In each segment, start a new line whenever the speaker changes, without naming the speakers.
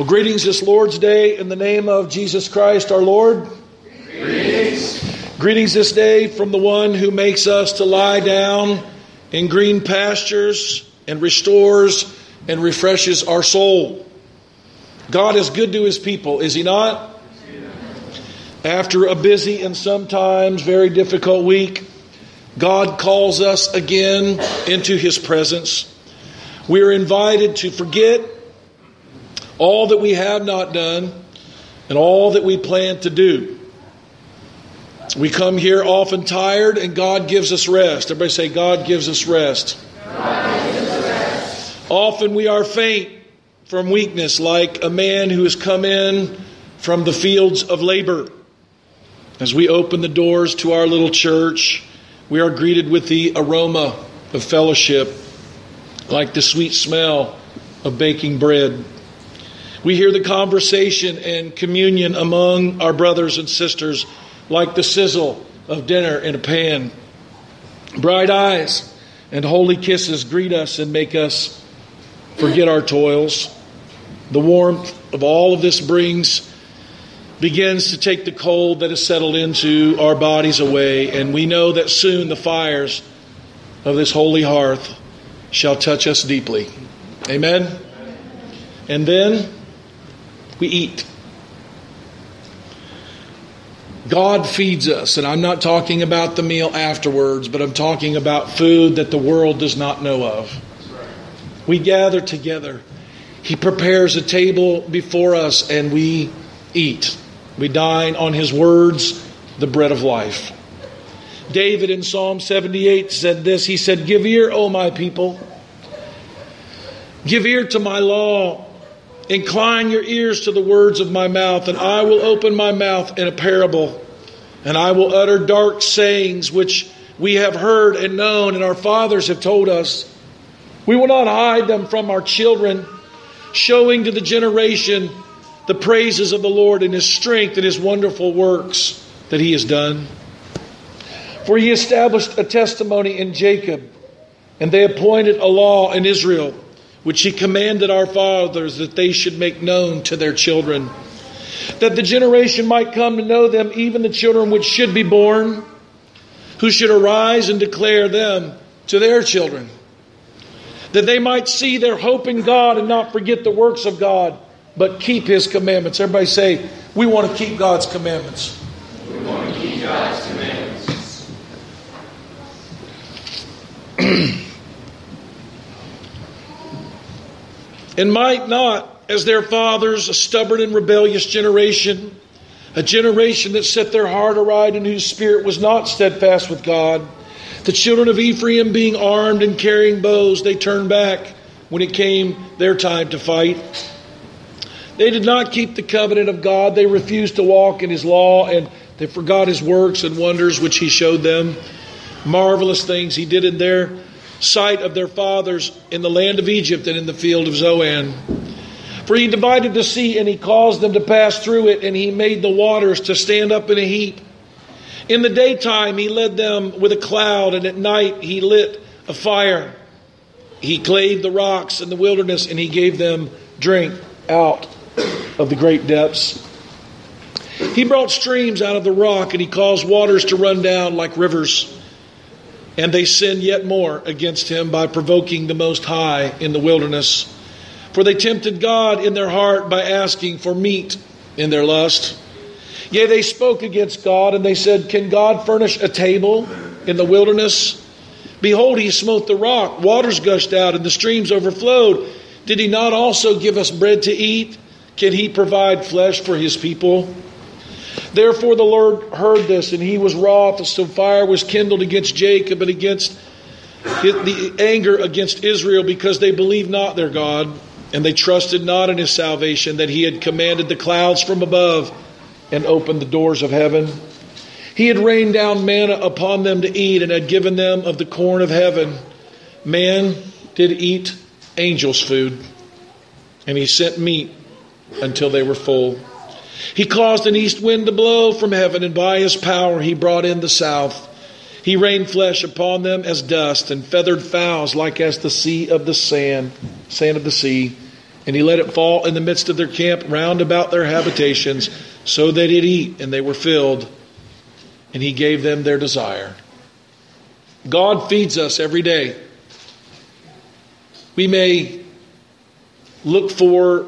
Well, greetings this Lord's Day in the name of Jesus Christ our Lord. Greetings. Greetings this day from the one who makes us to lie down in green pastures and restores and refreshes our soul. God is good to his people, is he not? After a busy and sometimes very difficult week, God calls us again into his presence. We are invited to forget all that we have not done and all that we plan to do. We come here often tired, and God gives us rest. Everybody say, God gives us rest. Often we are faint from weakness, like a man who has come in from the fields of labor. As we open the doors to our little church, we are greeted with the aroma of fellowship, like the sweet smell of baking bread. We hear the conversation and communion among our brothers and sisters like the sizzle of dinner in a pan. Bright eyes and holy kisses greet us and make us forget our toils. The warmth of all of this brings begins to take the cold that has settled into our bodies away, and we know that soon the fires of this holy hearth shall touch us deeply. Amen. And then we eat. God feeds us, and I'm not talking about the meal afterwards, but I'm talking about food that the world does not know of. We gather together. He prepares a table before us, and we eat. We dine on His words, the bread of life. David in Psalm 78 said this He said, Give ear, O my people. Give ear to my law. Incline your ears to the words of my mouth, and I will open my mouth in a parable, and I will utter dark sayings which we have heard and known, and our fathers have told us. We will not hide them from our children, showing to the generation the praises of the Lord and his strength and his wonderful works that he has done. For he established a testimony in Jacob, and they appointed a law in Israel which he commanded our fathers that they should make known to their children, that the generation might come to know them, even the children which should be born, who should arise and declare them to their children, that they might see their hope in God and not forget the works of God, but keep his commandments. Everybody say, We want to keep God's commandments.
We want to keep God's commandments.
and might not, as their fathers, a stubborn and rebellious generation, a generation that set their heart aright and whose spirit was not steadfast with God. The children of Ephraim, being armed and carrying bows, they turned back when it came their time to fight. They did not keep the covenant of God. They refused to walk in His law, and they forgot His works and wonders which He showed them. Marvelous things He did in their sight of their fathers in the land of Egypt and in the field of Zoan. For he divided the sea and he caused them to pass through it, and he made the waters to stand up in a heap. In the daytime he led them with a cloud, and at night he lit a fire. He clave the rocks in the wilderness, and he gave them drink out of the great depths. He brought streams out of the rock, and he caused waters to run down like rivers. And they sinned yet more against him by provoking the Most High in the wilderness. For they tempted God in their heart by asking for meat in their lust. Yea, they spoke against God, and they said, Can God furnish a table in the wilderness? Behold, he smote the rock, waters gushed out, and the streams overflowed. Did he not also give us bread to eat? Can he provide flesh for his people? Therefore the Lord heard this, and he was wroth. So fire was kindled against Jacob and against the anger against Israel because they believed not their God, and they trusted not in his salvation, that he had commanded the clouds from above and opened the doors of heaven. He had rained down manna upon them to eat, and had given them of the corn of heaven. Man did eat angels' food, and he sent meat until they were full. He caused an east wind to blow from heaven, and by his power he brought in the south. He rained flesh upon them as dust, and feathered fowls like as the sea of the sand, sand of the sea. And he let it fall in the midst of their camp round about their habitations, so they did eat, and they were filled, and he gave them their desire. God feeds us every day. We may look for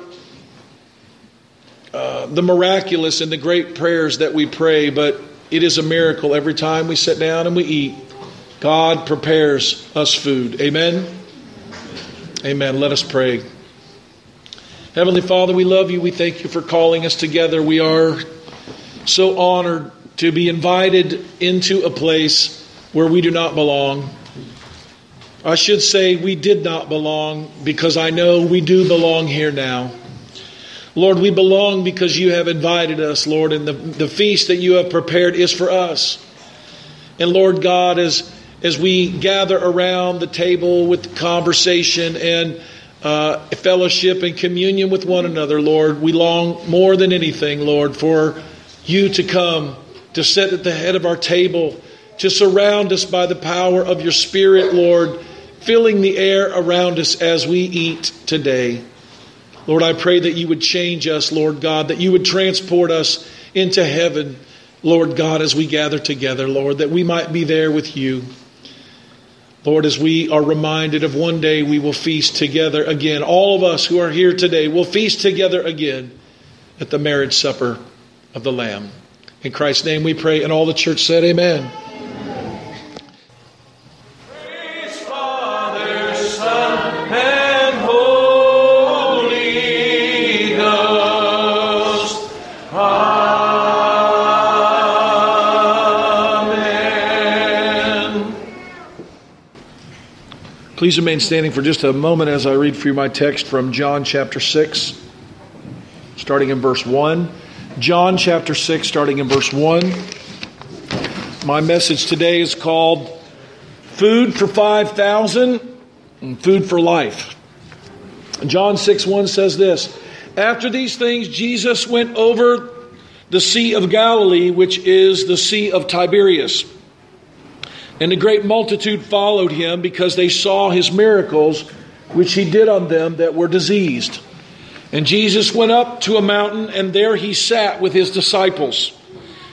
uh, the miraculous and the great prayers that we pray, but it is a miracle every time we sit down and we eat. God prepares us food. Amen. Amen. Let us pray. Heavenly Father, we love you. We thank you for calling us together. We are so honored to be invited into a place where we do not belong. I should say we did not belong because I know we do belong here now. Lord, we belong because you have invited us, Lord, and the, the feast that you have prepared is for us. And Lord God, as, as we gather around the table with conversation and uh, fellowship and communion with one another, Lord, we long more than anything, Lord, for you to come, to sit at the head of our table, to surround us by the power of your Spirit, Lord, filling the air around us as we eat today. Lord, I pray that you would change us, Lord God, that you would transport us into heaven, Lord God, as we gather together, Lord, that we might be there with you. Lord, as we are reminded of one day we will feast together again, all of us who are here today will feast together again at the marriage supper of the Lamb. In Christ's name we pray, and all the church said, Amen. Please remain standing for just a moment as I read for you my text from John chapter 6, starting in verse 1. John chapter 6, starting in verse 1. My message today is called Food for 5,000 and Food for Life. John 6 1 says this After these things, Jesus went over the Sea of Galilee, which is the Sea of Tiberias. And a great multitude followed him because they saw his miracles, which he did on them that were diseased. And Jesus went up to a mountain, and there he sat with his disciples.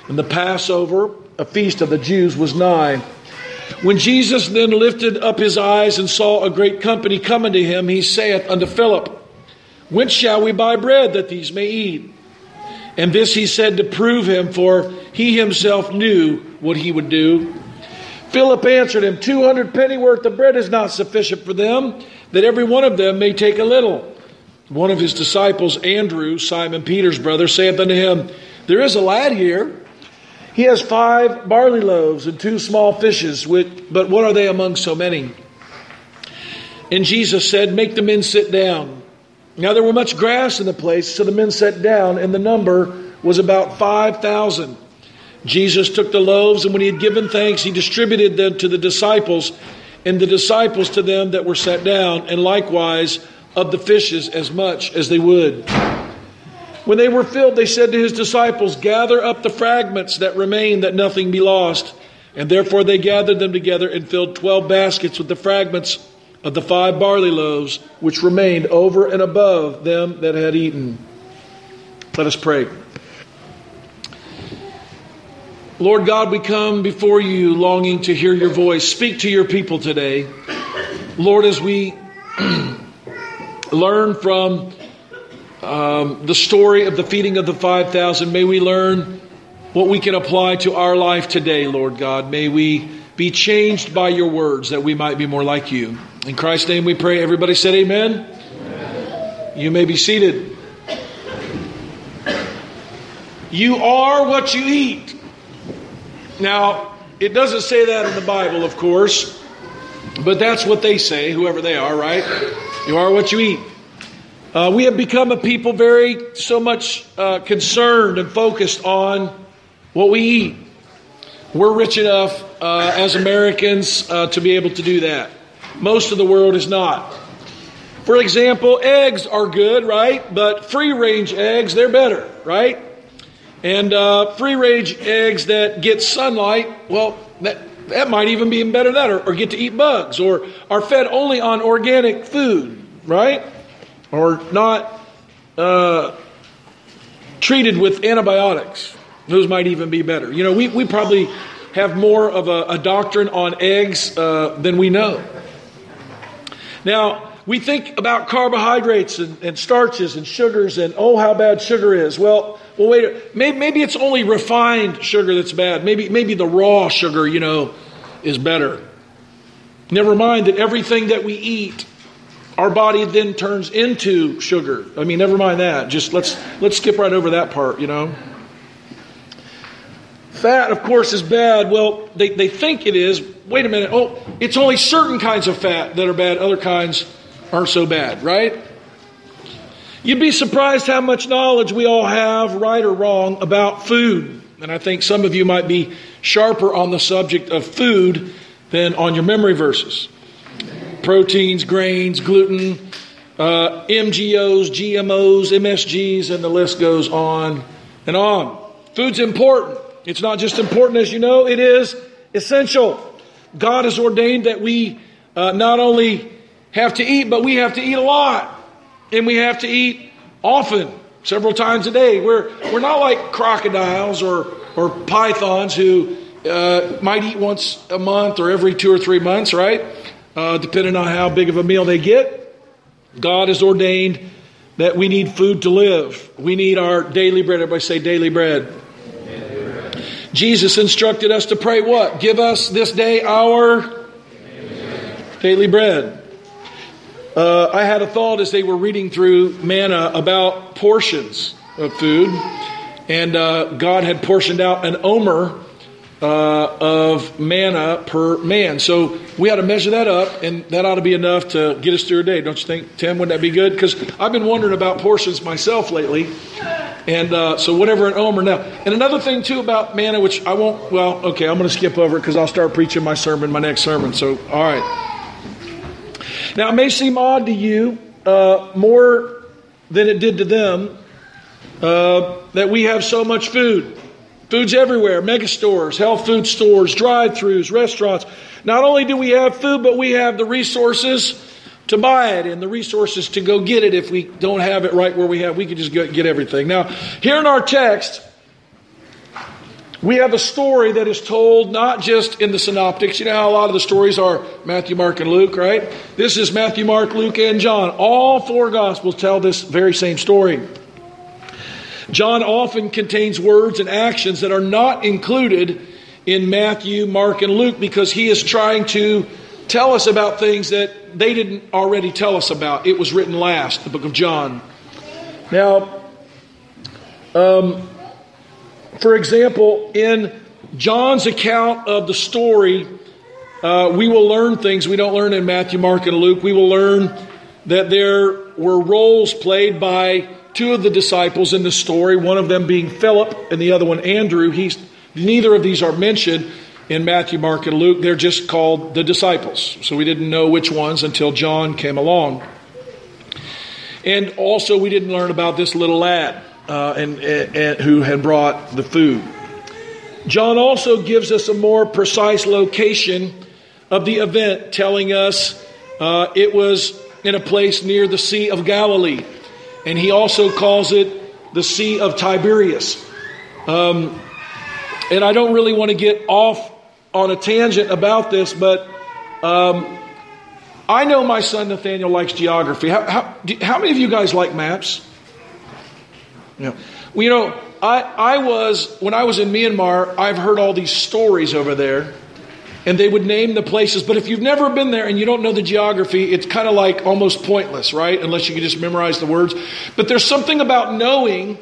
And the Passover, a feast of the Jews, was nigh. When Jesus then lifted up his eyes and saw a great company coming to him, he saith unto Philip, Whence shall we buy bread that these may eat? And this he said to prove him, for he himself knew what he would do. Philip answered him, 200 pennyworth of bread is not sufficient for them, that every one of them may take a little. One of his disciples, Andrew, Simon Peter's brother, saith unto him, There is a lad here. He has five barley loaves and two small fishes, but what are they among so many? And Jesus said, Make the men sit down. Now there were much grass in the place, so the men sat down, and the number was about 5,000. Jesus took the loaves, and when he had given thanks, he distributed them to the disciples, and the disciples to them that were set down, and likewise of the fishes as much as they would. When they were filled, they said to his disciples, Gather up the fragments that remain, that nothing be lost. And therefore they gathered them together and filled twelve baskets with the fragments of the five barley loaves, which remained over and above them that had eaten. Let us pray. Lord God, we come before you longing to hear your voice. Speak to your people today. Lord, as we learn from um, the story of the feeding of the 5,000, may we learn what we can apply to our life today, Lord God. May we be changed by your words that we might be more like you. In Christ's name we pray. Everybody said amen. amen. You may be seated. You are what you eat. Now, it doesn't say that in the Bible, of course, but that's what they say, whoever they are, right? You are what you eat. Uh, we have become a people very, so much uh, concerned and focused on what we eat. We're rich enough uh, as Americans uh, to be able to do that. Most of the world is not. For example, eggs are good, right? But free range eggs, they're better, right? And uh, free range eggs that get sunlight, well, that, that might even be better than that, or, or get to eat bugs, or are fed only on organic food, right? Or not uh, treated with antibiotics. Those might even be better. You know, we, we probably have more of a, a doctrine on eggs uh, than we know. Now, we think about carbohydrates and, and, starches and sugars and oh how bad sugar is well well wait maybe, maybe it's only refined sugar that's bad. Maybe maybe the raw sugar you know is better. Never mind that everything that we eat our body then turns into sugar. I mean never mind that. Just let's let's skip right over that part you know. Fat of course is bad. Well they, they think it is. Wait a minute. Oh it's only certain kinds of fat that are bad. Other kinds aren't so bad, right? You'd be surprised how much knowledge we all have, right or wrong, about food. And I think some of you might be sharper on the subject of food than on your memory verses. Proteins, grains, gluten, uh, MGOs, GMOs, MSGs, and the list goes on and on. Food's important. It's not just important, as you know, it is essential. God has ordained that we uh, not only have to eat, but we have to eat a lot. And we have to eat often, several times a day. We're, we're not like crocodiles or, or pythons who uh, might eat once a month or every two or three months, right? Uh, depending on how big of a meal they get. God has ordained that we need food to live. We need our daily bread. Everybody say daily bread. Daily bread. Jesus instructed us to pray what? Give us this day our daily bread. Uh, I had a thought as they were reading through manna about portions of food, and uh, God had portioned out an omer uh, of manna per man. So we ought to measure that up, and that ought to be enough to get us through a day. Don't you think, Tim? Wouldn't that be good? Because I've been wondering about portions myself lately. And uh, so, whatever an omer now. And another thing, too, about manna, which I won't, well, okay, I'm going to skip over it because I'll start preaching my sermon, my next sermon. So, all right. Now, it may seem odd to you, uh, more than it did to them, uh, that we have so much food. Food's everywhere mega stores, health food stores, drive throughs, restaurants. Not only do we have food, but we have the resources to buy it and the resources to go get it if we don't have it right where we have. We can just get everything. Now, here in our text, we have a story that is told not just in the synoptics. You know how a lot of the stories are Matthew, Mark, and Luke, right? This is Matthew, Mark, Luke, and John. All four Gospels tell this very same story. John often contains words and actions that are not included in Matthew, Mark, and Luke because he is trying to tell us about things that they didn't already tell us about. It was written last, the book of John. Now, um, for example, in John's account of the story, uh, we will learn things we don't learn in Matthew, Mark, and Luke. We will learn that there were roles played by two of the disciples in the story, one of them being Philip and the other one Andrew. He's, neither of these are mentioned in Matthew, Mark, and Luke. They're just called the disciples. So we didn't know which ones until John came along. And also, we didn't learn about this little lad uh, and, and, who had brought the food. John also gives us a more precise location of the event, telling us uh, it was in a place near the Sea of Galilee. And he also calls it the Sea of Tiberias. Um, and I don't really want to get off on a tangent about this, but um, I know my son Nathaniel likes geography. How, how, do, how many of you guys like maps? Yeah. Well, you know, I, I was, when I was in Myanmar, I've heard all these stories over there, and they would name the places. But if you've never been there and you don't know the geography, it's kind of like almost pointless, right? Unless you can just memorize the words. But there's something about knowing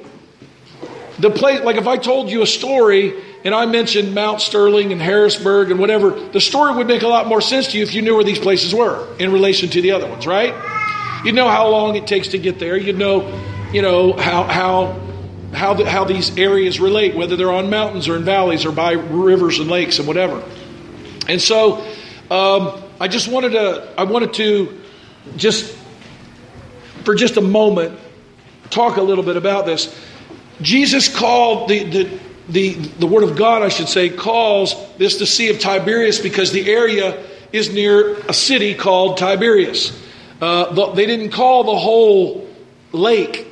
the place, like if I told you a story and I mentioned Mount Sterling and Harrisburg and whatever, the story would make a lot more sense to you if you knew where these places were in relation to the other ones, right? You'd know how long it takes to get there. You'd know, you know, how, how, how, the, how these areas relate, whether they're on mountains or in valleys or by rivers and lakes and whatever. And so um, I just wanted to, I wanted to just, for just a moment, talk a little bit about this. Jesus called the, the the, the Word of God, I should say, calls this the Sea of Tiberias because the area is near a city called Tiberias. Uh, the, they didn't call the whole lake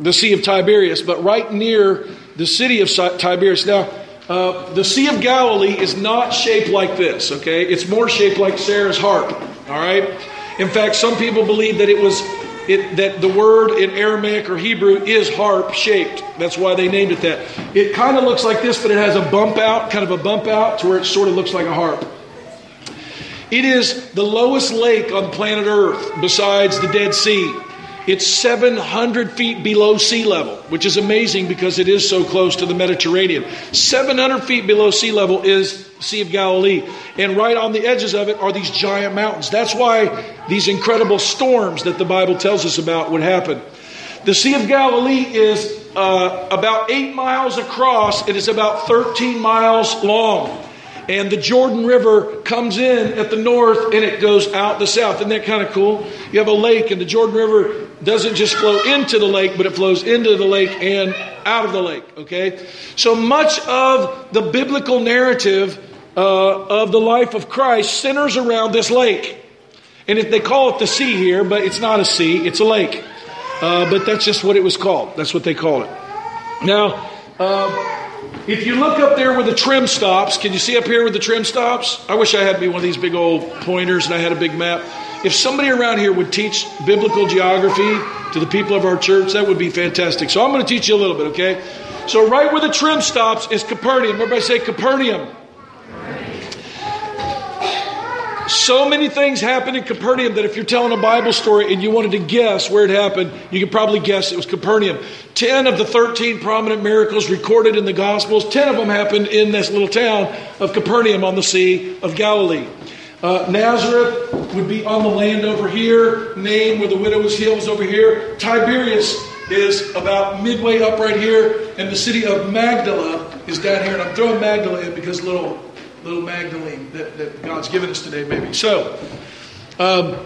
the Sea of Tiberias, but right near the city of Tiberias. Now, uh, the Sea of Galilee is not shaped like this, okay? It's more shaped like Sarah's harp, all right? In fact, some people believe that it was it, that the word in Aramaic or Hebrew is harp shaped. That's why they named it that. It kind of looks like this, but it has a bump out, kind of a bump out, to where it sort of looks like a harp. It is the lowest lake on planet Earth besides the Dead Sea. It's 700 feet below sea level, which is amazing because it is so close to the Mediterranean. 700 feet below sea level is Sea of Galilee. And right on the edges of it are these giant mountains. That's why these incredible storms that the Bible tells us about would happen. The Sea of Galilee is uh, about eight miles across, it is about 13 miles long. And the Jordan River comes in at the north and it goes out the south. Isn't that kind of cool? You have a lake, and the Jordan River doesn't just flow into the lake, but it flows into the lake and out of the lake. Okay? So much of the biblical narrative uh, of the life of Christ centers around this lake. And if they call it the sea here, but it's not a sea, it's a lake. Uh, but that's just what it was called. That's what they call it. Now, uh, if you look up there where the trim stops, can you see up here where the trim stops? I wish I had me one of these big old pointers and I had a big map. If somebody around here would teach biblical geography to the people of our church, that would be fantastic. So I'm going to teach you a little bit, okay? So right where the trim stops is Capernaum. Everybody say Capernaum. So many things happened in Capernaum that if you're telling a Bible story and you wanted to guess where it happened, you could probably guess it was Capernaum. 10 of the 13 prominent miracles recorded in the Gospels, 10 of them happened in this little town of Capernaum on the Sea of Galilee. Uh, Nazareth would be on the land over here. Nain, where the widow was healed, was over here. Tiberias is about midway up right here. And the city of Magdala is down here. And I'm throwing Magdala in because little little Magdalene that, that God's given us today, maybe. So, um,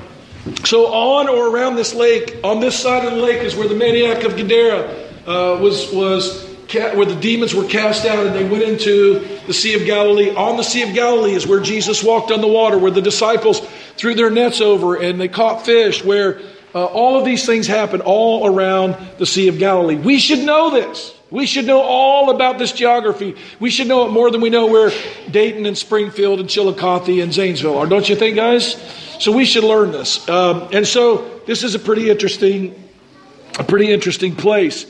so on or around this lake, on this side of the lake, is where the maniac of Gadara uh, was was where the demons were cast out, and they went into the Sea of Galilee. On the Sea of Galilee is where Jesus walked on the water, where the disciples threw their nets over and they caught fish. Where uh, all of these things happened all around the Sea of Galilee. We should know this. We should know all about this geography. We should know it more than we know where Dayton and Springfield and Chillicothe and Zanesville are. Don't you think, guys? So we should learn this. Um, and so this is a pretty interesting, a pretty interesting place.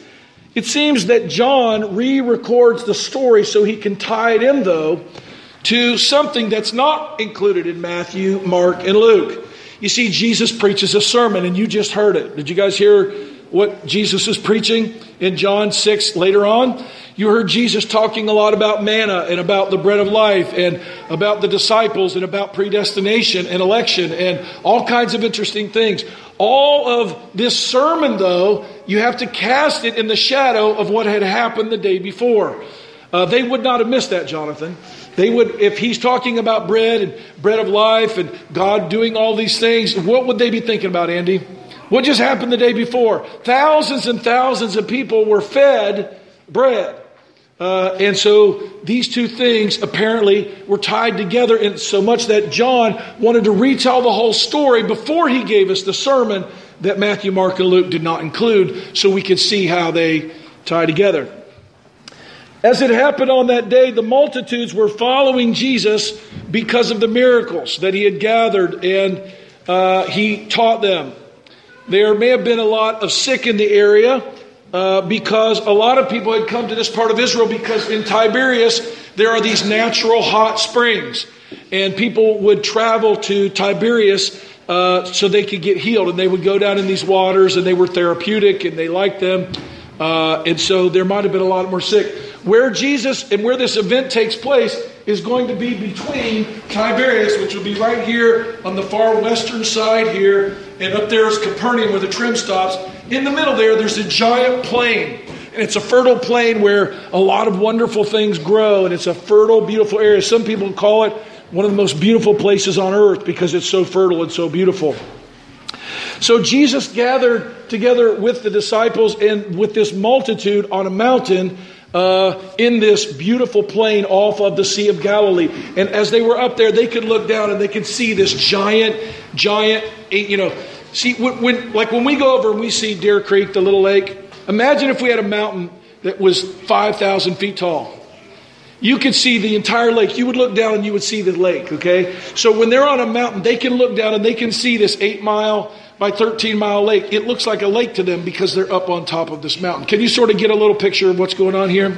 It seems that John re-records the story so he can tie it in, though, to something that's not included in Matthew, Mark, and Luke. You see, Jesus preaches a sermon, and you just heard it. Did you guys hear what Jesus is preaching in John 6 later on. You heard Jesus talking a lot about manna and about the bread of life and about the disciples and about predestination and election and all kinds of interesting things. All of this sermon, though, you have to cast it in the shadow of what had happened the day before. Uh, they would not have missed that, Jonathan. They would, if he's talking about bread and bread of life and God doing all these things, what would they be thinking about, Andy? What just happened the day before? Thousands and thousands of people were fed bread. Uh, and so these two things apparently were tied together in so much that John wanted to retell the whole story before he gave us the sermon that Matthew, Mark, and Luke did not include, so we could see how they tie together. As it happened on that day, the multitudes were following Jesus because of the miracles that he had gathered and uh, he taught them. There may have been a lot of sick in the area uh, because a lot of people had come to this part of Israel because in Tiberias there are these natural hot springs. And people would travel to Tiberias uh, so they could get healed. And they would go down in these waters and they were therapeutic and they liked them. Uh, and so there might have been a lot more sick. Where Jesus and where this event takes place is going to be between Tiberias, which will be right here on the far western side here, and up there is Capernaum where the trim stops. In the middle there, there's a giant plain. And it's a fertile plain where a lot of wonderful things grow, and it's a fertile, beautiful area. Some people call it one of the most beautiful places on earth because it's so fertile and so beautiful. So Jesus gathered together with the disciples and with this multitude on a mountain uh, in this beautiful plain off of the Sea of Galilee. And as they were up there, they could look down and they could see this giant, giant, you know, see, when, when like when we go over and we see Deer Creek, the little lake, imagine if we had a mountain that was 5,000 feet tall. You could see the entire lake. You would look down and you would see the lake, okay? So when they're on a mountain, they can look down and they can see this eight mile by 13 mile lake. It looks like a lake to them because they're up on top of this mountain. Can you sort of get a little picture of what's going on here?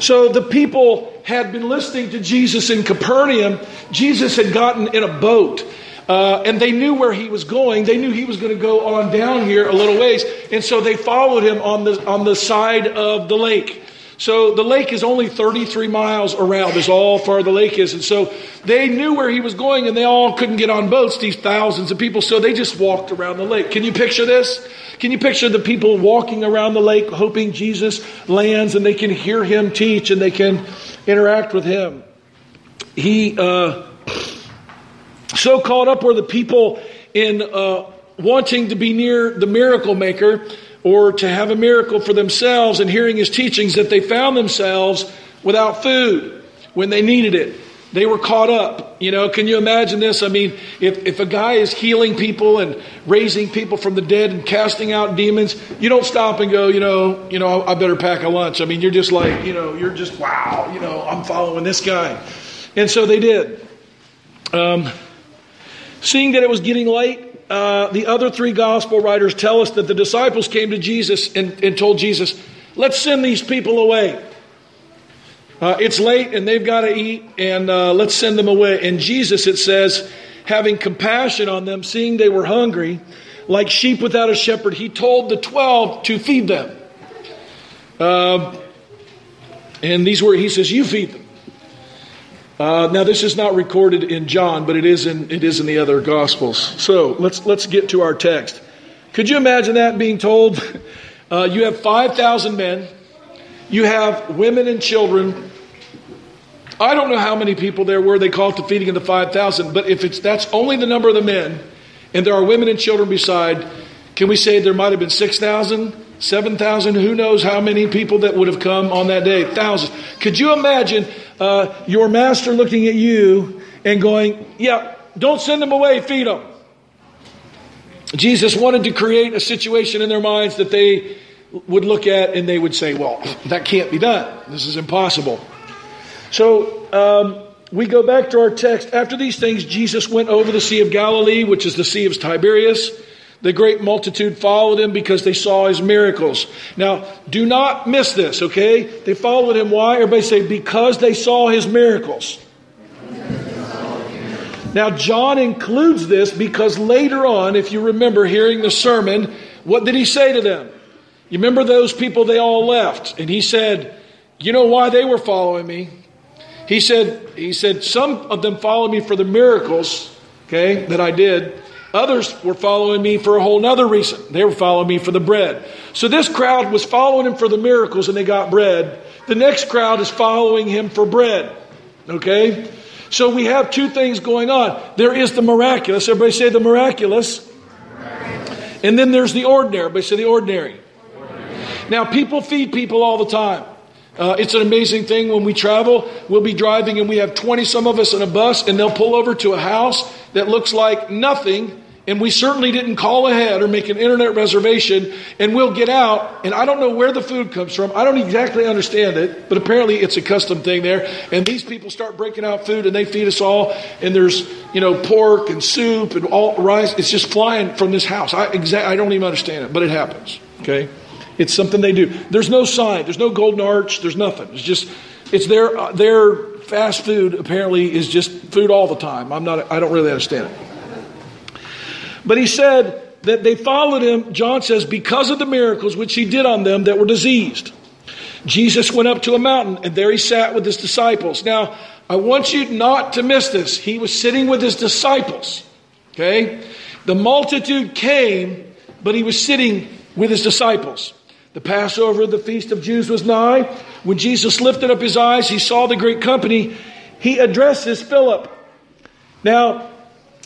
So the people had been listening to Jesus in Capernaum. Jesus had gotten in a boat. Uh, and they knew where he was going. They knew he was going to go on down here a little ways, and so they followed him on the on the side of the lake. So the lake is only 33 miles around, is all far the lake is. And so they knew where he was going and they all couldn't get on boats, these thousands of people. So they just walked around the lake. Can you picture this? Can you picture the people walking around the lake hoping Jesus lands and they can hear him teach and they can interact with him? He, uh, so caught up were the people in uh, wanting to be near the miracle maker or to have a miracle for themselves and hearing his teachings that they found themselves without food when they needed it. They were caught up. You know, can you imagine this? I mean, if, if a guy is healing people and raising people from the dead and casting out demons, you don't stop and go, you know, you know, I better pack a lunch. I mean, you're just like, you know, you're just, wow, you know, I'm following this guy. And so they did. Um, seeing that it was getting late, uh, the other three gospel writers tell us that the disciples came to Jesus and, and told Jesus, let's send these people away. Uh, it's late and they've got to eat, and uh, let's send them away. And Jesus, it says, having compassion on them, seeing they were hungry, like sheep without a shepherd, he told the twelve to feed them. Uh, and these were, he says, you feed them. Uh, now, this is not recorded in John, but it is in, it is in the other Gospels. So let's, let's get to our text. Could you imagine that being told? Uh, you have 5,000 men, you have women and children. I don't know how many people there were they called to feeding of the 5,000, but if it's, that's only the number of the men, and there are women and children beside, can we say there might have been 6,000, 7,000? Who knows how many people that would have come on that day? Thousands. Could you imagine uh, your master looking at you and going, Yeah, don't send them away, feed them. Jesus wanted to create a situation in their minds that they would look at and they would say, Well, that can't be done. This is impossible. So um, we go back to our text. After these things, Jesus went over the Sea of Galilee, which is the Sea of Tiberias. The great multitude followed him because they saw his miracles. Now, do not miss this, okay? They followed him. Why? Everybody say, because they saw his miracles. Now, John includes this because later on, if you remember hearing the sermon, what did he say to them? You remember those people, they all left. And he said, You know why they were following me? He said, he said, Some of them followed me for the miracles, okay, that I did. Others were following me for a whole other reason. They were following me for the bread. So this crowd was following him for the miracles and they got bread. The next crowd is following him for bread. Okay? So we have two things going on. There is the miraculous. Everybody say the miraculous. And then there's the ordinary. Everybody say the ordinary. Now, people feed people all the time. Uh, it's an amazing thing when we travel. We'll be driving and we have 20 some of us in a bus, and they'll pull over to a house that looks like nothing and we certainly didn't call ahead or make an internet reservation and we'll get out and i don't know where the food comes from. I don't exactly understand it but apparently it's a custom thing there. And these people start breaking out food and they feed us all and there's you know pork and soup and all rice. It's just flying from this house. I i don't even understand it but it happens okay? It's something they do. There's no sign. There's no golden arch. There's nothing. It's just it's their their fast food apparently is just food all the time. I'm not i don't really understand it but he said that they followed him, John says, because of the miracles which he did on them that were diseased. Jesus went up to a mountain, and there he sat with his disciples. Now, I want you not to miss this. He was sitting with his disciples. Okay? The multitude came, but he was sitting with his disciples. The Passover, the feast of Jews, was nigh. When Jesus lifted up his eyes, he saw the great company. He addresses Philip. Now,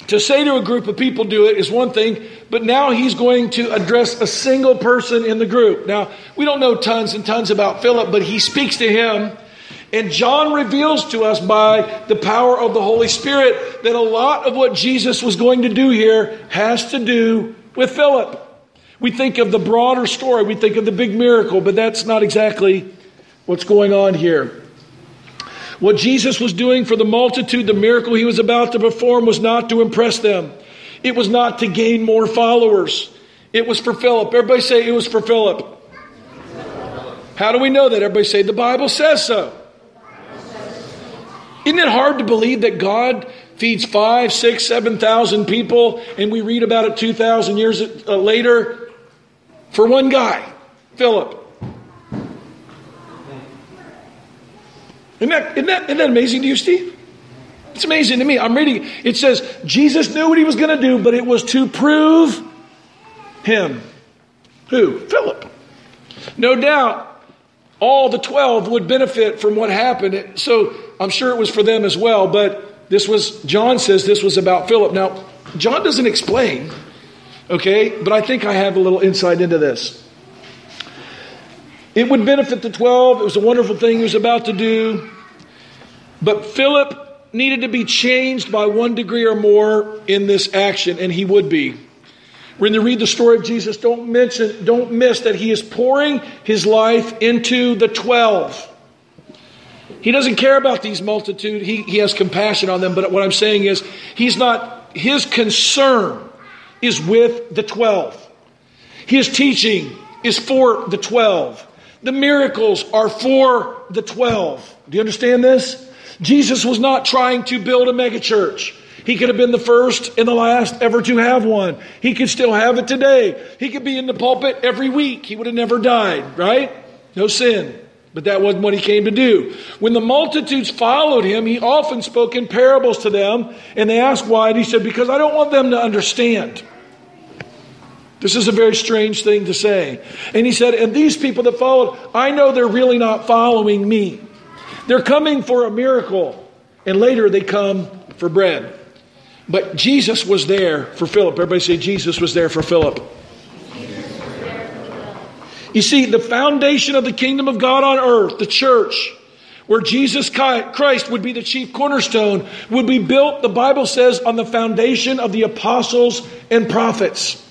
to say to a group of people do it is one thing, but now he's going to address a single person in the group. Now, we don't know tons and tons about Philip, but he speaks to him. And John reveals to us by the power of the Holy Spirit that a lot of what Jesus was going to do here has to do with Philip. We think of the broader story, we think of the big miracle, but that's not exactly what's going on here. What Jesus was doing for the multitude, the miracle he was about to perform, was not to impress them. It was not to gain more followers. It was for Philip. Everybody say it was for Philip. How do we know that? Everybody say the Bible says so. Isn't it hard to believe that God feeds five, six, seven thousand people, and we read about it two thousand years uh, later for one guy, Philip? Isn't that, isn't that, isn't that amazing to you, Steve? It's amazing to me. I'm reading, it says Jesus knew what he was going to do, but it was to prove him. Who? Philip. No doubt all the 12 would benefit from what happened. So I'm sure it was for them as well, but this was, John says this was about Philip. Now, John doesn't explain, okay, but I think I have a little insight into this. It would benefit the 12. It was a wonderful thing he was about to do. But Philip needed to be changed by one degree or more in this action, and he would be. When you read the story of Jesus, don't mention, don't miss that he is pouring his life into the 12. He doesn't care about these multitude. He, he has compassion on them. But what I'm saying is, he's not, his concern is with the 12. His teaching is for the 12. The miracles are for the 12. Do you understand this? Jesus was not trying to build a megachurch. He could have been the first and the last ever to have one. He could still have it today. He could be in the pulpit every week. He would have never died, right? No sin. But that wasn't what he came to do. When the multitudes followed him, he often spoke in parables to them, and they asked why, and he said, Because I don't want them to understand. This is a very strange thing to say. And he said, And these people that followed, I know they're really not following me. They're coming for a miracle, and later they come for bread. But Jesus was there for Philip. Everybody say, Jesus was there for Philip. You see, the foundation of the kingdom of God on earth, the church, where Jesus Christ would be the chief cornerstone, would be built, the Bible says, on the foundation of the apostles and prophets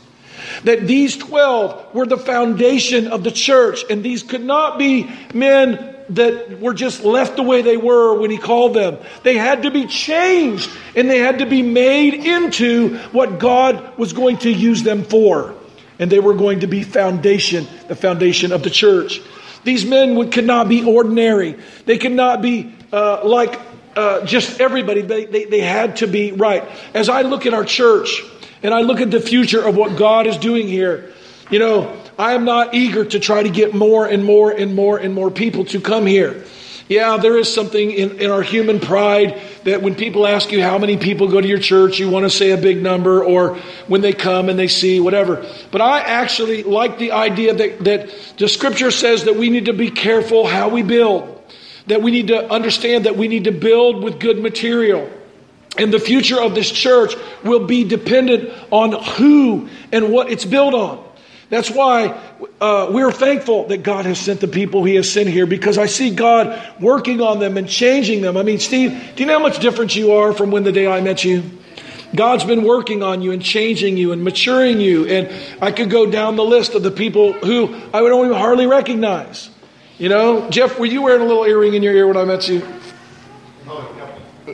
that these 12 were the foundation of the church, and these could not be men that were just left the way they were when he called them. They had to be changed, and they had to be made into what God was going to use them for. And they were going to be foundation, the foundation of the church. These men would, could not be ordinary. They could not be uh, like uh, just everybody. They, they, they had to be right. As I look at our church, and I look at the future of what God is doing here, you know, I am not eager to try to get more and more and more and more people to come here. Yeah, there is something in, in our human pride that when people ask you how many people go to your church, you want to say a big number, or when they come and they see, whatever. But I actually like the idea that, that the scripture says that we need to be careful how we build, that we need to understand that we need to build with good material. And the future of this church will be dependent on who and what it's built on. That's why uh, we're thankful that God has sent the people He has sent here because I see God working on them and changing them. I mean, Steve, do you know how much different you are from when the day I met you? God's been working on you and changing you and maturing you. And I could go down the list of the people who I would only hardly recognize. You know, Jeff, were you wearing a little earring in your ear when I met you?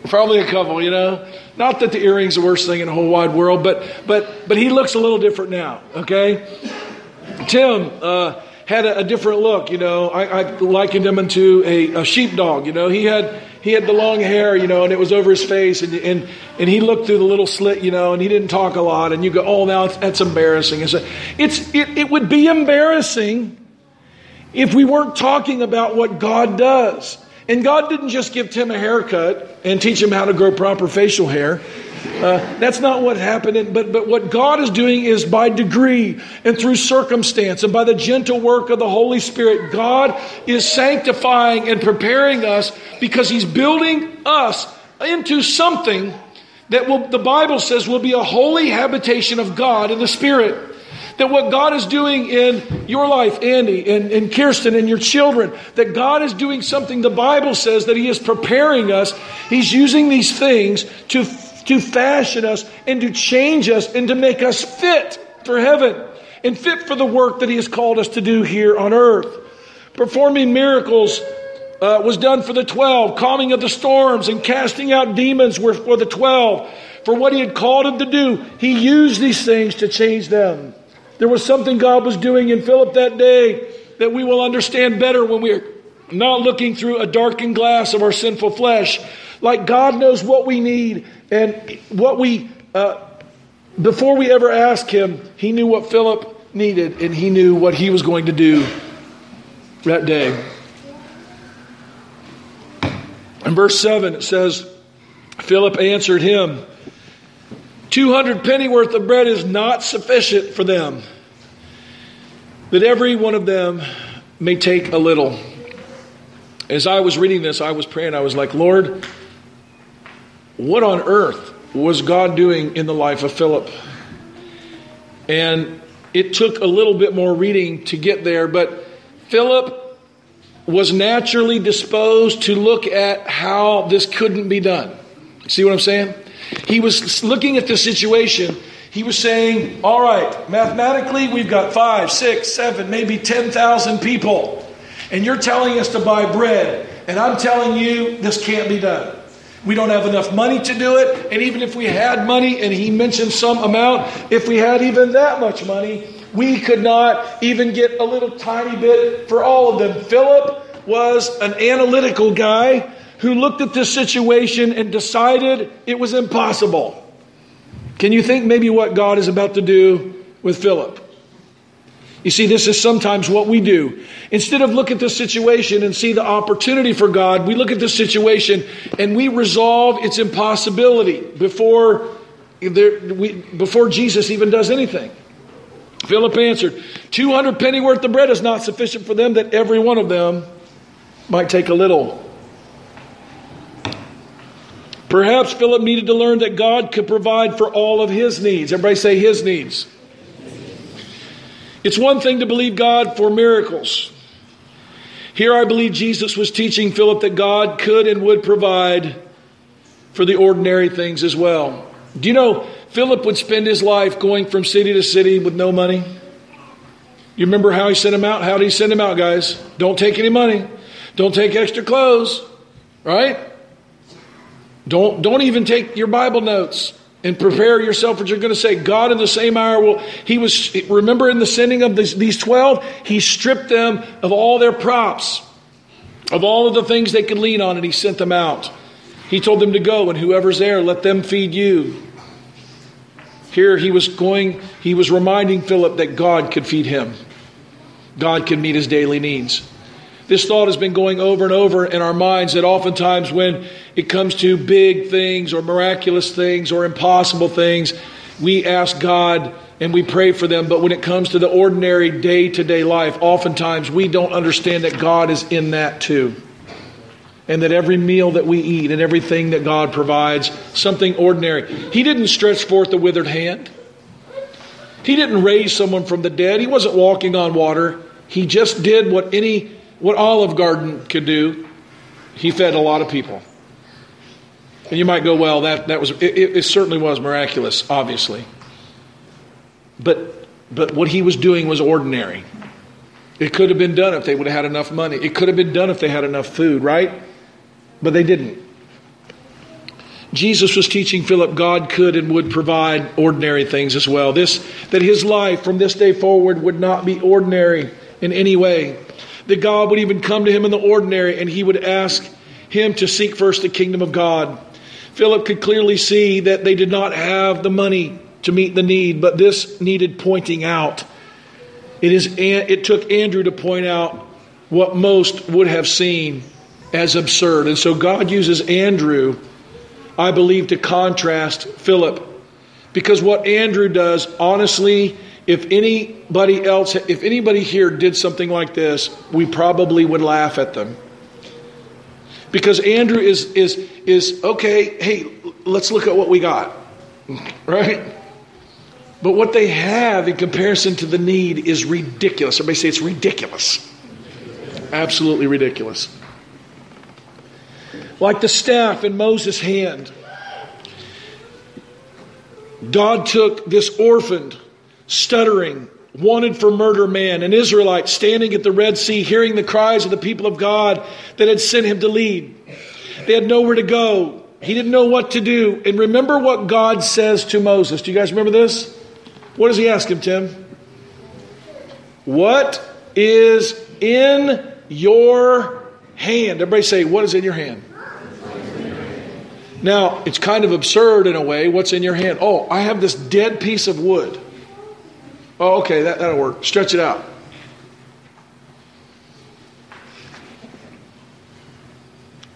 Probably a couple, you know. Not that the earring's the worst thing in the whole wide world, but but but he looks a little different now. Okay, Tim uh, had a, a, different look. You know, I, I likened him into a, a sheepdog. You know, he had he had the long hair, you know, and it was over his face, and and and he looked through the little slit, you know, and he didn't talk a lot. And you go, oh, now that's embarrassing. It's it's it, it would be embarrassing if we weren't talking about what God does. And God didn't just give Tim a haircut and teach him how to grow proper facial hair. Uh, that's not what happened. But, but what God is doing is by degree and through circumstance and by the gentle work of the Holy Spirit, God is sanctifying and preparing us because He's building us into something that will, the Bible says will be a holy habitation of God in the Spirit. That what God is doing in your life, Andy and, and Kirsten and your children, that God is doing something the Bible says that He is preparing us. He's using these things to, to fashion us and to change us and to make us fit for heaven and fit for the work that He has called us to do here on earth. Performing miracles uh, was done for the 12, calming of the storms and casting out demons were for the 12. For what He had called them to do, He used these things to change them. There was something God was doing in Philip that day that we will understand better when we're not looking through a darkened glass of our sinful flesh. Like God knows what we need and what we, uh, before we ever ask Him, He knew what Philip needed and He knew what he was going to do that day. In verse 7, it says, Philip answered him, 200 pennyworth of bread is not sufficient for them, that every one of them may take a little. As I was reading this, I was praying, I was like, Lord, what on earth was God doing in the life of Philip? And it took a little bit more reading to get there, but Philip was naturally disposed to look at how this couldn't be done. See what I'm saying? He was looking at the situation. He was saying, All right, mathematically, we've got five, six, seven, maybe 10,000 people. And you're telling us to buy bread. And I'm telling you, this can't be done. We don't have enough money to do it. And even if we had money, and he mentioned some amount, if we had even that much money, we could not even get a little tiny bit for all of them. Philip was an analytical guy who looked at this situation and decided it was impossible. Can you think maybe what God is about to do with Philip? You see, this is sometimes what we do. Instead of look at the situation and see the opportunity for God, we look at the situation and we resolve its impossibility before, there, we, before Jesus even does anything. Philip answered, 200 penny worth of bread is not sufficient for them that every one of them might take a little. Perhaps Philip needed to learn that God could provide for all of his needs. Everybody say his needs. It's one thing to believe God for miracles. Here I believe Jesus was teaching Philip that God could and would provide for the ordinary things as well. Do you know Philip would spend his life going from city to city with no money? You remember how he sent him out? How did he send him out, guys? Don't take any money. Don't take extra clothes, right? Don't, don't even take your Bible notes and prepare yourself what you're going to say. God in the same hour will, he was, remember in the sending of these, these 12, he stripped them of all their props, of all of the things they could lean on, and he sent them out. He told them to go, and whoever's there, let them feed you. Here he was going, he was reminding Philip that God could feed him. God could meet his daily needs. This thought has been going over and over in our minds that oftentimes when it comes to big things or miraculous things or impossible things, we ask God and we pray for them. But when it comes to the ordinary day to day life, oftentimes we don't understand that God is in that too. And that every meal that we eat and everything that God provides, something ordinary. He didn't stretch forth a withered hand. He didn't raise someone from the dead. He wasn't walking on water. He just did what any what Olive Garden could do, he fed a lot of people. And you might go, well, that, that was, it, it certainly was miraculous, obviously. But, but what he was doing was ordinary. It could have been done if they would have had enough money. It could have been done if they had enough food, right? But they didn't. Jesus was teaching Philip God could and would provide ordinary things as well. This that his life from this day forward would not be ordinary in any way. That God would even come to him in the ordinary and he would ask him to seek first the kingdom of God. Philip could clearly see that they did not have the money to meet the need, but this needed pointing out. It is it took Andrew to point out what most would have seen as absurd. And so God uses Andrew I believe, to contrast Philip. Because what Andrew does, honestly, if anybody else, if anybody here did something like this, we probably would laugh at them. Because Andrew is, is, is okay, hey, let's look at what we got. Right? But what they have in comparison to the need is ridiculous. Everybody say it's ridiculous. Absolutely ridiculous like the staff in Moses' hand. God took this orphaned, stuttering, wanted for murder man, an Israelite standing at the Red Sea, hearing the cries of the people of God that had sent him to lead. They had nowhere to go. He didn't know what to do. And remember what God says to Moses. Do you guys remember this? What does he ask him, Tim? What is in your hand? Everybody say, What is in your hand? Now, it's kind of absurd in a way. What's in your hand? Oh, I have this dead piece of wood. Oh, okay, that, that'll work. Stretch it out.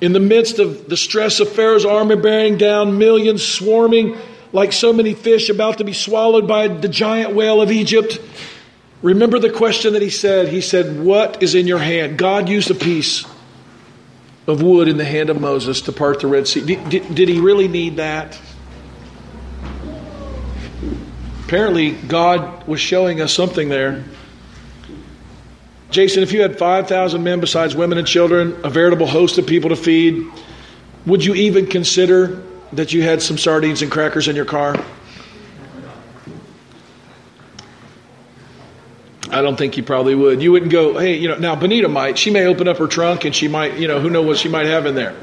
In the midst of the stress of Pharaoh's army bearing down, millions swarming like so many fish about to be swallowed by the giant whale of Egypt, remember the question that he said? He said, What is in your hand? God used a piece of wood in the hand of Moses to part the Red Sea. Did, did, did, he really need that? Apparently, God was showing us something there. Jason, if you had 5,000 men besides women and children, a veritable host of people to feed, would you even consider that you had some sardines and crackers in your car? I don't think you probably would. You wouldn't go, hey, you know, now Benita might. She may open up her trunk and she might, you know, who knows what she might have in there.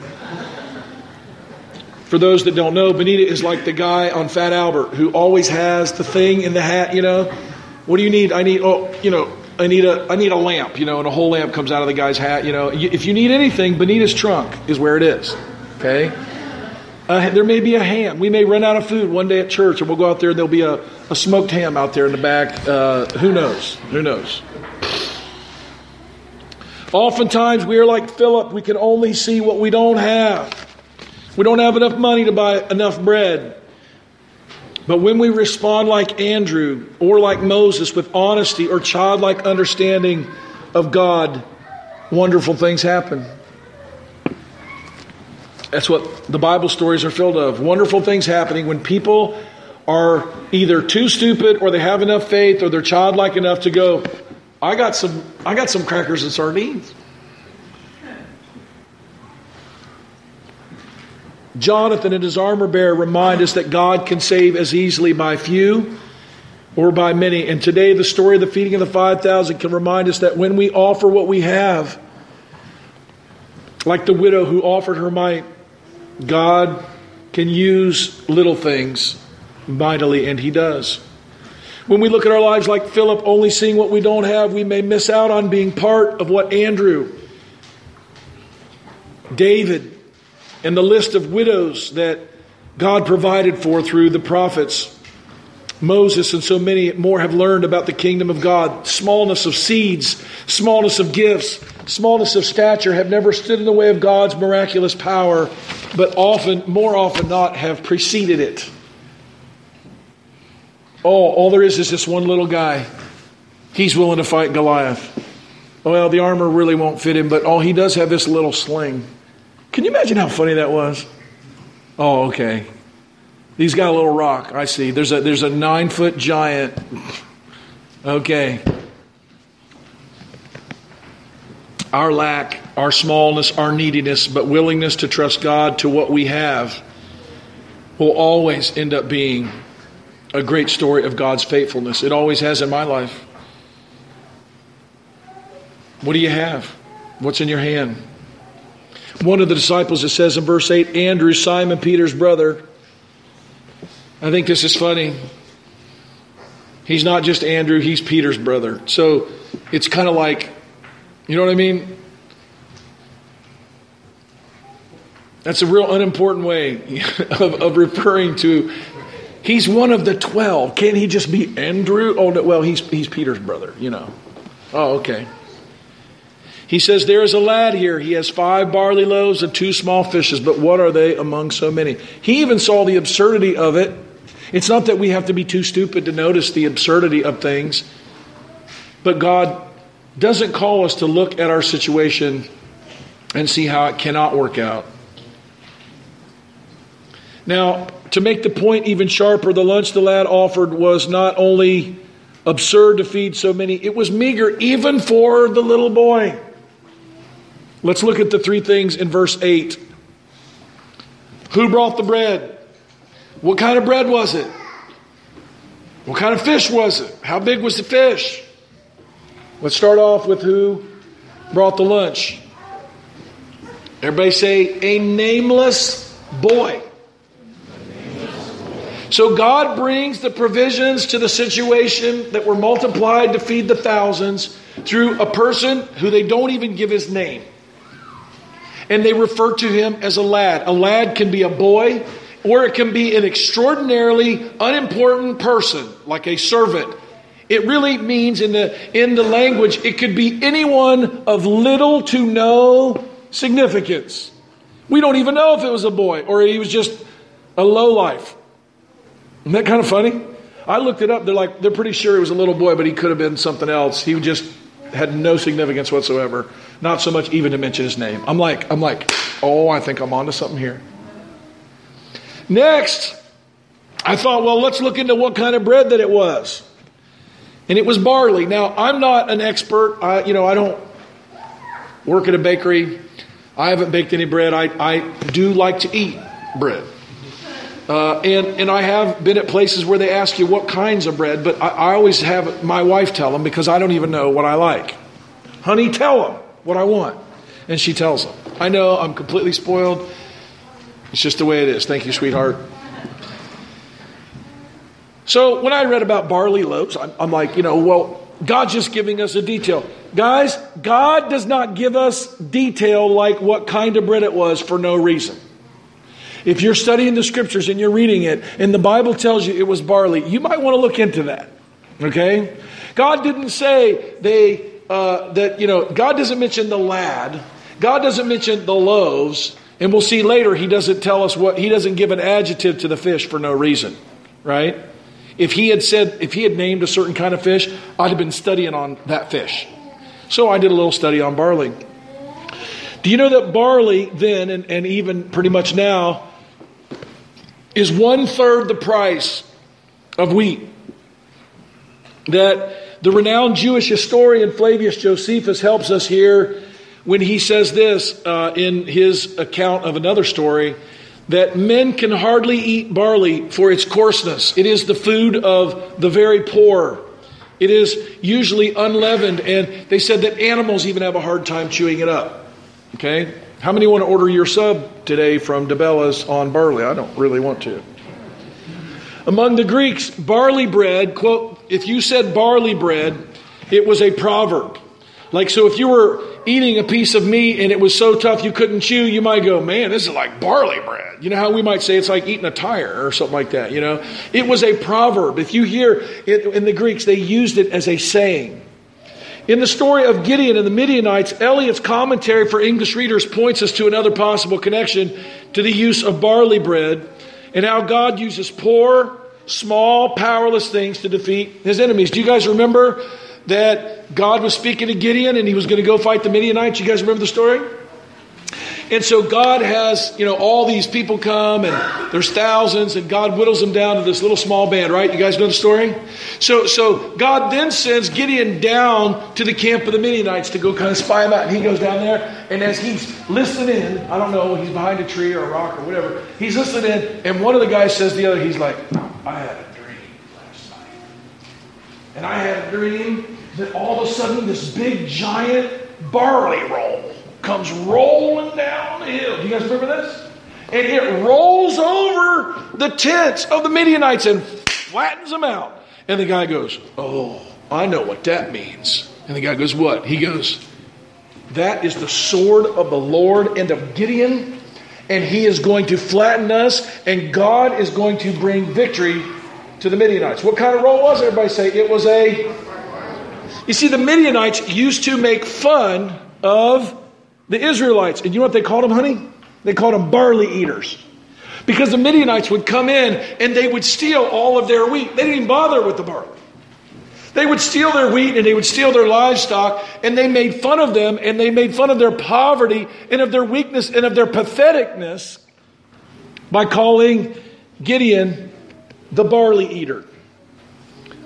For those that don't know, Benita is like the guy on Fat Albert who always has the thing in the hat, you know. What do you need? I need, oh, you know, I need a, I need a lamp, you know, and a whole lamp comes out of the guy's hat, you know. If you need anything, Benita's trunk is where it is, okay? Uh, there may be a ham. We may run out of food one day at church, and we'll go out there and there'll be a, a smoked ham out there in the back. Uh, who knows? Who knows? Oftentimes, we are like Philip. We can only see what we don't have. We don't have enough money to buy enough bread. But when we respond like Andrew or like Moses with honesty or childlike understanding of God, wonderful things happen. That's what the Bible stories are filled of. Wonderful things happening when people are either too stupid or they have enough faith or they're childlike enough to go, I got some I got some crackers and sardines. Jonathan and his armor bearer remind us that God can save as easily by few or by many. And today, the story of the feeding of the 5,000 can remind us that when we offer what we have, like the widow who offered her mite, God can use little things mightily, and He does. When we look at our lives like Philip, only seeing what we don't have, we may miss out on being part of what Andrew, David, and the list of widows that God provided for through the prophets, Moses, and so many more have learned about the kingdom of God. Smallness of seeds, smallness of gifts, smallness of stature have never stood in the way of God's miraculous power, but often, more often not, have preceded it. Oh, all there is is this one little guy. He's willing to fight Goliath. Well, the armor really won't fit him, but oh, he does have this little sling. Can you imagine how funny that was? Oh, okay. He's got a little rock. I see. There's a there's a nine foot giant. Okay. Our lack, our smallness, our neediness, but willingness to trust God to what we have will always end up being a great story of God's faithfulness. It always has in my life. What do you have? What's in your hand? One of the disciples, it says in verse 8, Andrew, Simon Peter's brother. I think this is funny. He's not just Andrew, he's Peter's brother. So it's kind of like, you know what I mean? That's a real unimportant way of, of referring to. He's one of the twelve. Can't he just be Andrew? Oh, no, well, he's, he's Peter's brother, you know. Oh, okay. He says, There is a lad here. He has five barley loaves and two small fishes, but what are they among so many? He even saw the absurdity of it. It's not that we have to be too stupid to notice the absurdity of things, but God doesn't call us to look at our situation and see how it cannot work out. Now, to make the point even sharper, the lunch the lad offered was not only absurd to feed so many, it was meager even for the little boy. Let's look at the three things in verse 8. Who brought the bread? What kind of bread was it? What kind of fish was it? How big was the fish? Let's start off with who brought the lunch. Everybody say, a nameless boy. So God brings the provisions to the situation that were multiplied to feed the thousands through a person who they don't even give his name. And they refer to him as a lad. A lad can be a boy, or it can be an extraordinarily unimportant person, like a servant. It really means in the, in the language, it could be anyone of little to no significance. We don't even know if it was a boy or he was just a low life. Isn't that kind of funny? I looked it up. They're like, they're pretty sure he was a little boy, but he could have been something else. He just had no significance whatsoever. Not so much even to mention his name. I'm like, I'm like, oh, I think I'm onto something here. Next, I thought, well, let's look into what kind of bread that it was. And it was barley. Now, I'm not an expert. I, you know, I don't work at a bakery. I haven't baked any bread. I, I do like to eat bread. Uh, and, and I have been at places where they ask you what kinds of bread, but I, I always have my wife tell them because I don't even know what I like. Honey, tell them what I want. And she tells them. I know I'm completely spoiled. It's just the way it is. Thank you, sweetheart. So when I read about barley loaves, I'm, I'm like, you know, well, God's just giving us a detail. Guys, God does not give us detail like what kind of bread it was for no reason. If you're studying the scriptures and you're reading it, and the Bible tells you it was barley, you might want to look into that. Okay? God didn't say they uh, that you know. God doesn't mention the lad. God doesn't mention the loaves, and we'll see later. He doesn't tell us what. He doesn't give an adjective to the fish for no reason, right? If he had said, if he had named a certain kind of fish, I'd have been studying on that fish. So I did a little study on barley. Do you know that barley then, and, and even pretty much now, is one third the price of wheat. That the renowned Jewish historian Flavius Josephus helps us here when he says this uh, in his account of another story that men can hardly eat barley for its coarseness. It is the food of the very poor. It is usually unleavened, and they said that animals even have a hard time chewing it up. Okay? How many want to order your sub today from DiBella's on barley? I don't really want to. Among the Greeks, barley bread, quote, if you said barley bread, it was a proverb. Like, so if you were eating a piece of meat and it was so tough you couldn't chew, you might go, man, this is like barley bread. You know how we might say it's like eating a tire or something like that, you know? It was a proverb. If you hear it in the Greeks, they used it as a saying. In the story of Gideon and the Midianites, Ellicott's commentary for English readers points us to another possible connection to the use of barley bread and how God uses poor, small, powerless things to defeat his enemies. Do you guys remember that God was speaking to Gideon and he was going to go fight the Midianites? You guys remember the story? And so God has, you know, all these people come and there's thousands and God whittles them down to this little small band, right? You guys know the story? So, so God then sends Gideon down to the camp of the Midianites to go kind of spy them out. And he goes down there and as he's listening in, I don't know, he's behind a tree or a rock or whatever, he's listening in and one of the guys says to the other, he's like, I had a dream last night. And I had a dream that all of a sudden this big giant barley roll comes rolling down the hill. Do you guys remember this? And it rolls over the tents of the Midianites and flattens them out. And the guy goes, Oh, I know what that means. And the guy goes, What? He goes, That is the sword of the Lord and of Gideon. And he is going to flatten us, and God is going to bring victory to the Midianites. What kind of roll was it? Everybody say it was a. You see, the Midianites used to make fun of the Israelites. And you know what they called them, honey? They called them barley eaters. Because the Midianites would come in and they would steal all of their wheat. They didn't even bother with the barley. They would steal their wheat and they would steal their livestock, and they made fun of them and they made fun of their poverty and of their weakness and of their patheticness by calling Gideon the barley eater.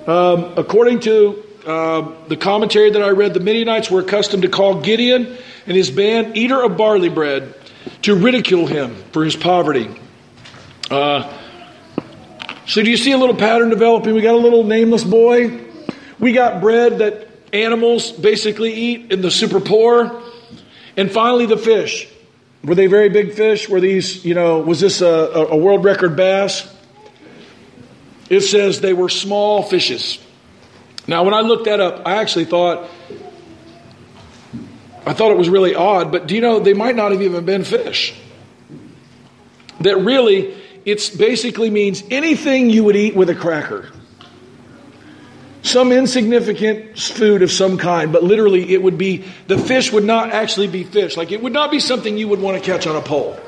Um, according to uh, the commentary that I read, the Midianites were accustomed to call Gideon and his band eater of barley bread to ridicule him for his poverty. Uh, so, do you see a little pattern developing? We got a little nameless boy. We got bread that animals basically eat in the super poor. And finally, the fish. Were they very big fish? Were these, you know, was this a, a world record bass? It says they were small fishes. Now, when I looked that up, I actually thought, I thought it was really odd, but do you know, they might not have even been fish. That really, it basically means anything you would eat with a cracker. Some insignificant food of some kind, but literally it would be, the fish would not actually be fish. Like it would not be something you would want to catch on a pole.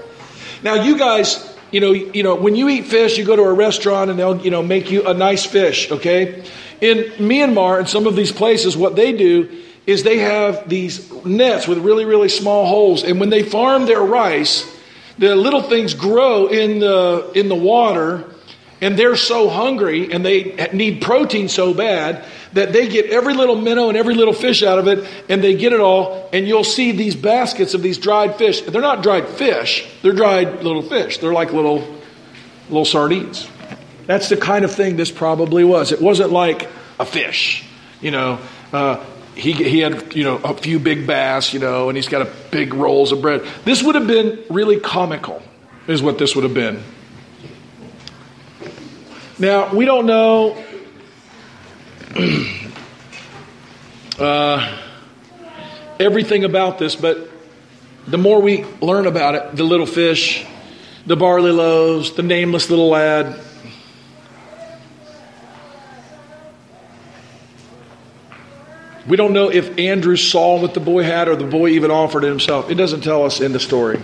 Now, you guys, you know, you know, when you eat fish, you go to a restaurant and they'll, you know, make you a nice fish, okay? In Myanmar and some of these places, what they do is they have these nets with really, really small holes. And when they farm their rice, the little things grow in the, in the water and they're so hungry and they need protein so bad that they get every little minnow and every little fish out of it and they get it all and you'll see these baskets of these dried fish they're not dried fish they're dried little fish they're like little little sardines that's the kind of thing this probably was. It wasn't like a fish, you know. Uh, he, he had, you know, a few big bass, you know, and he's got a big rolls of bread. This would have been really comical, is what this would have been. Now, we don't know uh, everything about this, but the more we learn about it, the little fish, the barley loaves, the nameless little lad, We don't know if Andrew saw what the boy had or the boy even offered it himself. It doesn't tell us in the story.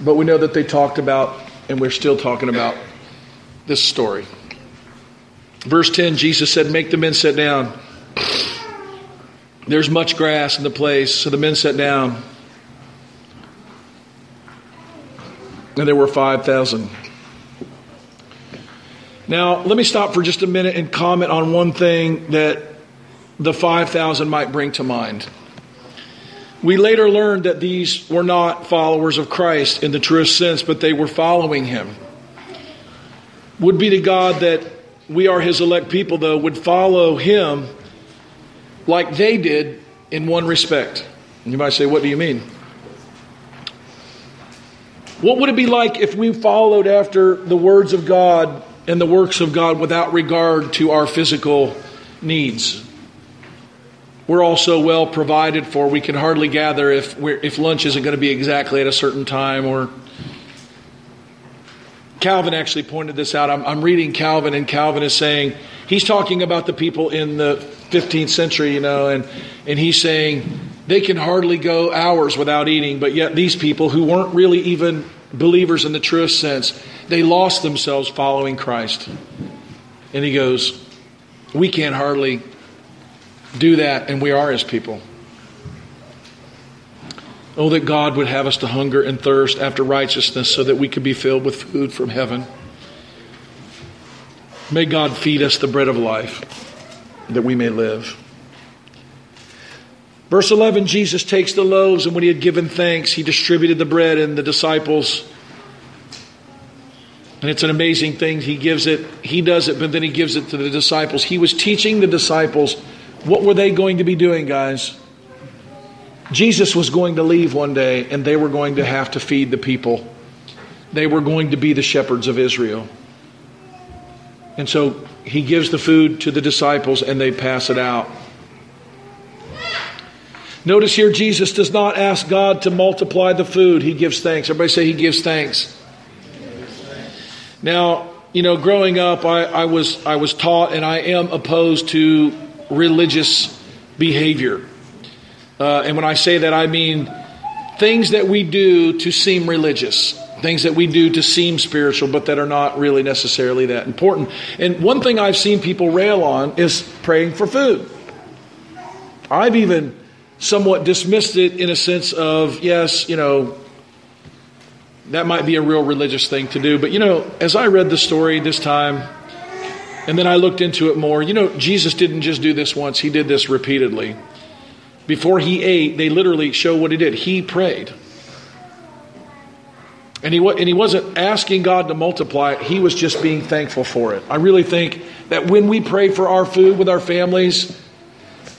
But we know that they talked about, and we're still talking about this story. Verse 10 Jesus said, Make the men sit down. There's much grass in the place, so the men sat down. And there were 5,000. Now, let me stop for just a minute and comment on one thing that the 5,000 might bring to mind. We later learned that these were not followers of Christ in the truest sense, but they were following him. Would be to God that we are his elect people, though, would follow him like they did in one respect. And you might say, What do you mean? What would it be like if we followed after the words of God and the works of God without regard to our physical needs? We're also well provided for. We can hardly gather if, if lunch isn't going to be exactly at a certain time or. Calvin actually pointed this out. I'm, I'm reading Calvin, and Calvin is saying, he's talking about the people in the 15th century, you know, and, and he's saying they can hardly go hours without eating, but yet these people who weren't really even believers in the truest sense, they lost themselves following Christ. And he goes, We can't hardly do that, and we are his people. Oh, that God would have us to hunger and thirst after righteousness so that we could be filled with food from heaven. May God feed us the bread of life that we may live. Verse 11 Jesus takes the loaves, and when he had given thanks, he distributed the bread, and the disciples. And it's an amazing thing. He gives it, he does it, but then he gives it to the disciples. He was teaching the disciples. What were they going to be doing, guys? Jesus was going to leave one day, and they were going to have to feed the people. They were going to be the shepherds of Israel. And so he gives the food to the disciples, and they pass it out. Notice here, Jesus does not ask God to multiply the food. He gives thanks. Everybody say he gives thanks. Now, you know, growing up, I, I, was, I was taught and I am opposed to religious behavior. Uh, and when I say that, I mean things that we do to seem religious, things that we do to seem spiritual, but that are not really necessarily that important. And one thing I've seen people rail on is praying for food. I've even somewhat dismissed it in a sense of, yes, you know, that might be a real religious thing to do. But, you know, as I read the story this time, and then I looked into it more, you know, Jesus didn't just do this once, he did this repeatedly. Before he ate, they literally show what he did. He prayed. And he, and he wasn't asking God to multiply it, he was just being thankful for it. I really think that when we pray for our food with our families,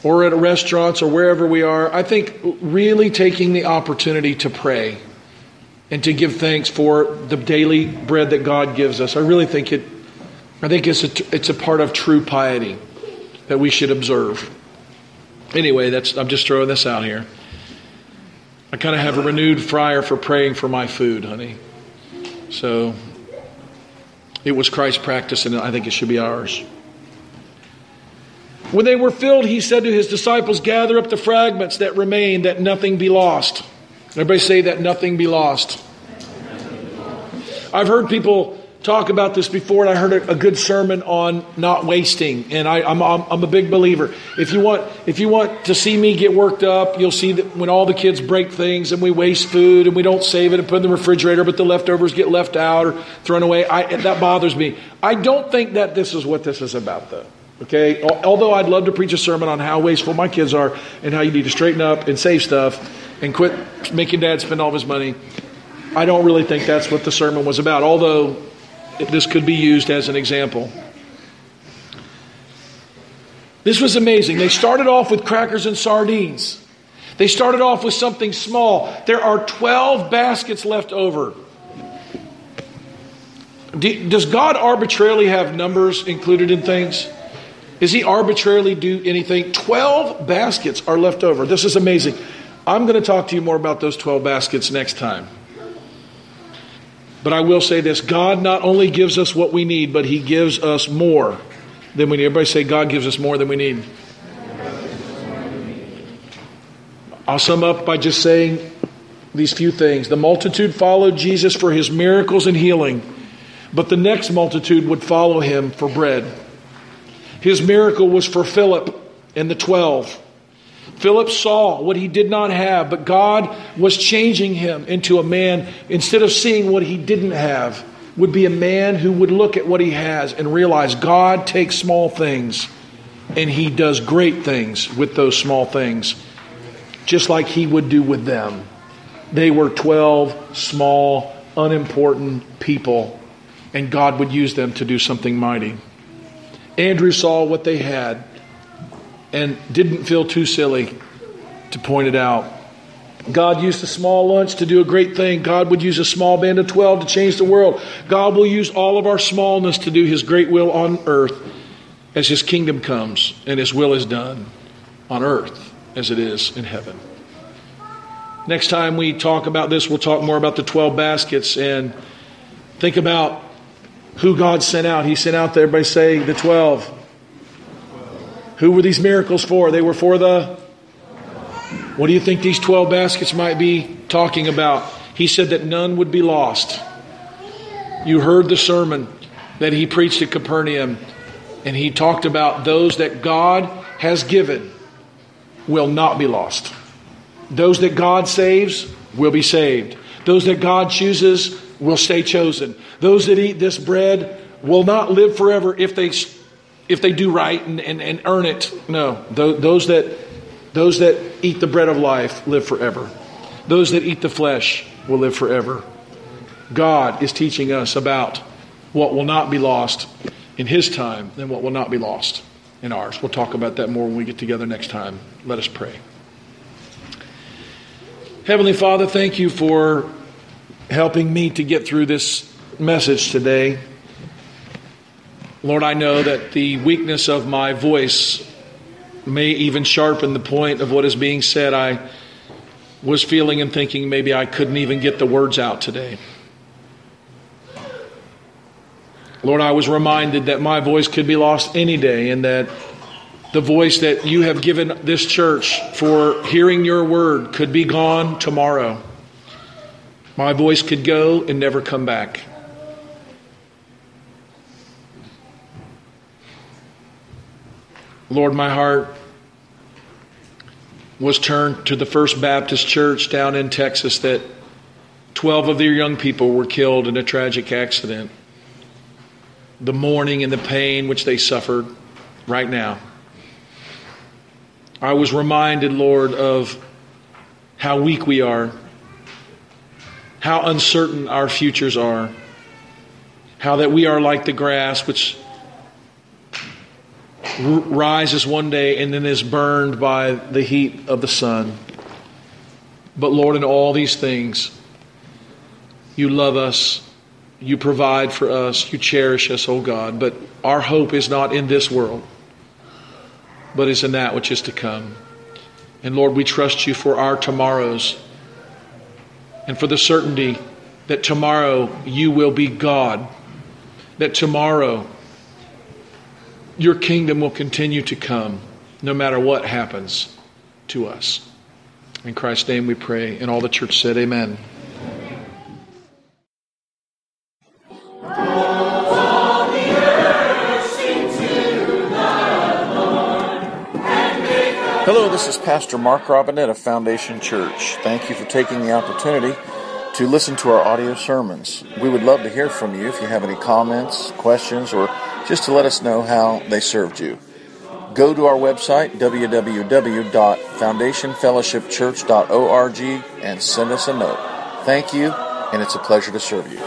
or at restaurants or wherever we are, I think really taking the opportunity to pray and to give thanks for the daily bread that God gives us. I really think it I think it's a, it's a part of true piety that we should observe. Anyway, that's I'm just throwing this out here. I kind of have a renewed fire for praying for my food, honey. So it was Christ's practice, and I think it should be ours. When they were filled, he said to his disciples, Gather up the fragments that remain, that nothing be lost. Everybody say that nothing be lost. I've heard people talk about this before, and I heard a, a good sermon on not wasting. And I, am I'm, I'm a big believer. If you want, if you want to see me get worked up, you'll see that when all the kids break things and we waste food and we don't save it and put it in the refrigerator, but the leftovers get left out or thrown away. I, that bothers me. I don't think that this is what this is about, though. Okay? Although I'd love to preach a sermon on how wasteful my kids are and how you need to straighten up and save stuff and quit making dad spend all his money, I don't really think that's what the sermon was about, although this could be used as an example. This was amazing. They started off with crackers and sardines. They started off with something small. There are 12 baskets left over. Does God arbitrarily have numbers included in things? Does he arbitrarily do anything? 12 baskets are left over. This is amazing. I'm going to talk to you more about those 12 baskets next time. But I will say this God not only gives us what we need, but he gives us more than we need. Everybody say, God gives us more than we need. I'll sum up by just saying these few things. The multitude followed Jesus for his miracles and healing, but the next multitude would follow him for bread. His miracle was for Philip and the 12. Philip saw what he did not have, but God was changing him into a man, instead of seeing what he didn't have, would be a man who would look at what he has and realize God takes small things and he does great things with those small things, just like he would do with them. They were 12 small, unimportant people, and God would use them to do something mighty. Andrew saw what they had and didn't feel too silly to point it out. God used a small lunch to do a great thing. God would use a small band of 12 to change the world. God will use all of our smallness to do His great will on earth as His kingdom comes and His will is done on earth as it is in heaven. Next time we talk about this, we'll talk more about the 12 baskets and think about who God sent out. He sent out there by saying the 12. Who were these miracles for? They were for the. What do you think these 12 baskets might be talking about? He said that none would be lost. You heard the sermon that he preached at Capernaum, and he talked about those that God has given will not be lost. Those that God saves will be saved. Those that God chooses will stay chosen. Those that eat this bread will not live forever if they if they do right and, and, and earn it. No. Those that those that eat the bread of life live forever. Those that eat the flesh will live forever. God is teaching us about what will not be lost in His time and what will not be lost in ours. We'll talk about that more when we get together next time. Let us pray. Heavenly Father, thank you for helping me to get through this message today. Lord, I know that the weakness of my voice may even sharpen the point of what is being said. I was feeling and thinking maybe I couldn't even get the words out today. Lord, I was reminded that my voice could be lost any day and that the voice that you have given this church for hearing your word could be gone tomorrow. My voice could go and never come back. Lord, my heart was turned to the First Baptist Church down in Texas that 12 of their young people were killed in a tragic accident. The mourning and the pain which they suffered right now. I was reminded, Lord, of how weak we are, how uncertain our futures are, how that we are like the grass which rises one day and then is burned by the heat of the sun. But Lord, in all these things, you love us, you provide for us, you cherish us, O oh God. But our hope is not in this world, but is in that which is to come. And Lord, we trust you for our tomorrows and for the certainty that tomorrow you will be God, that tomorrow your kingdom will continue to come no matter what happens to us. In Christ's name we pray. And all the church said, Amen.
Hello, this is Pastor Mark Robinette of Foundation Church. Thank you for taking the opportunity to listen to our audio sermons. We would love to hear from you if you have any comments, questions, or just to let us know how they served you. Go to our website, www.foundationfellowshipchurch.org, and send us a note. Thank you, and it's a pleasure to serve you.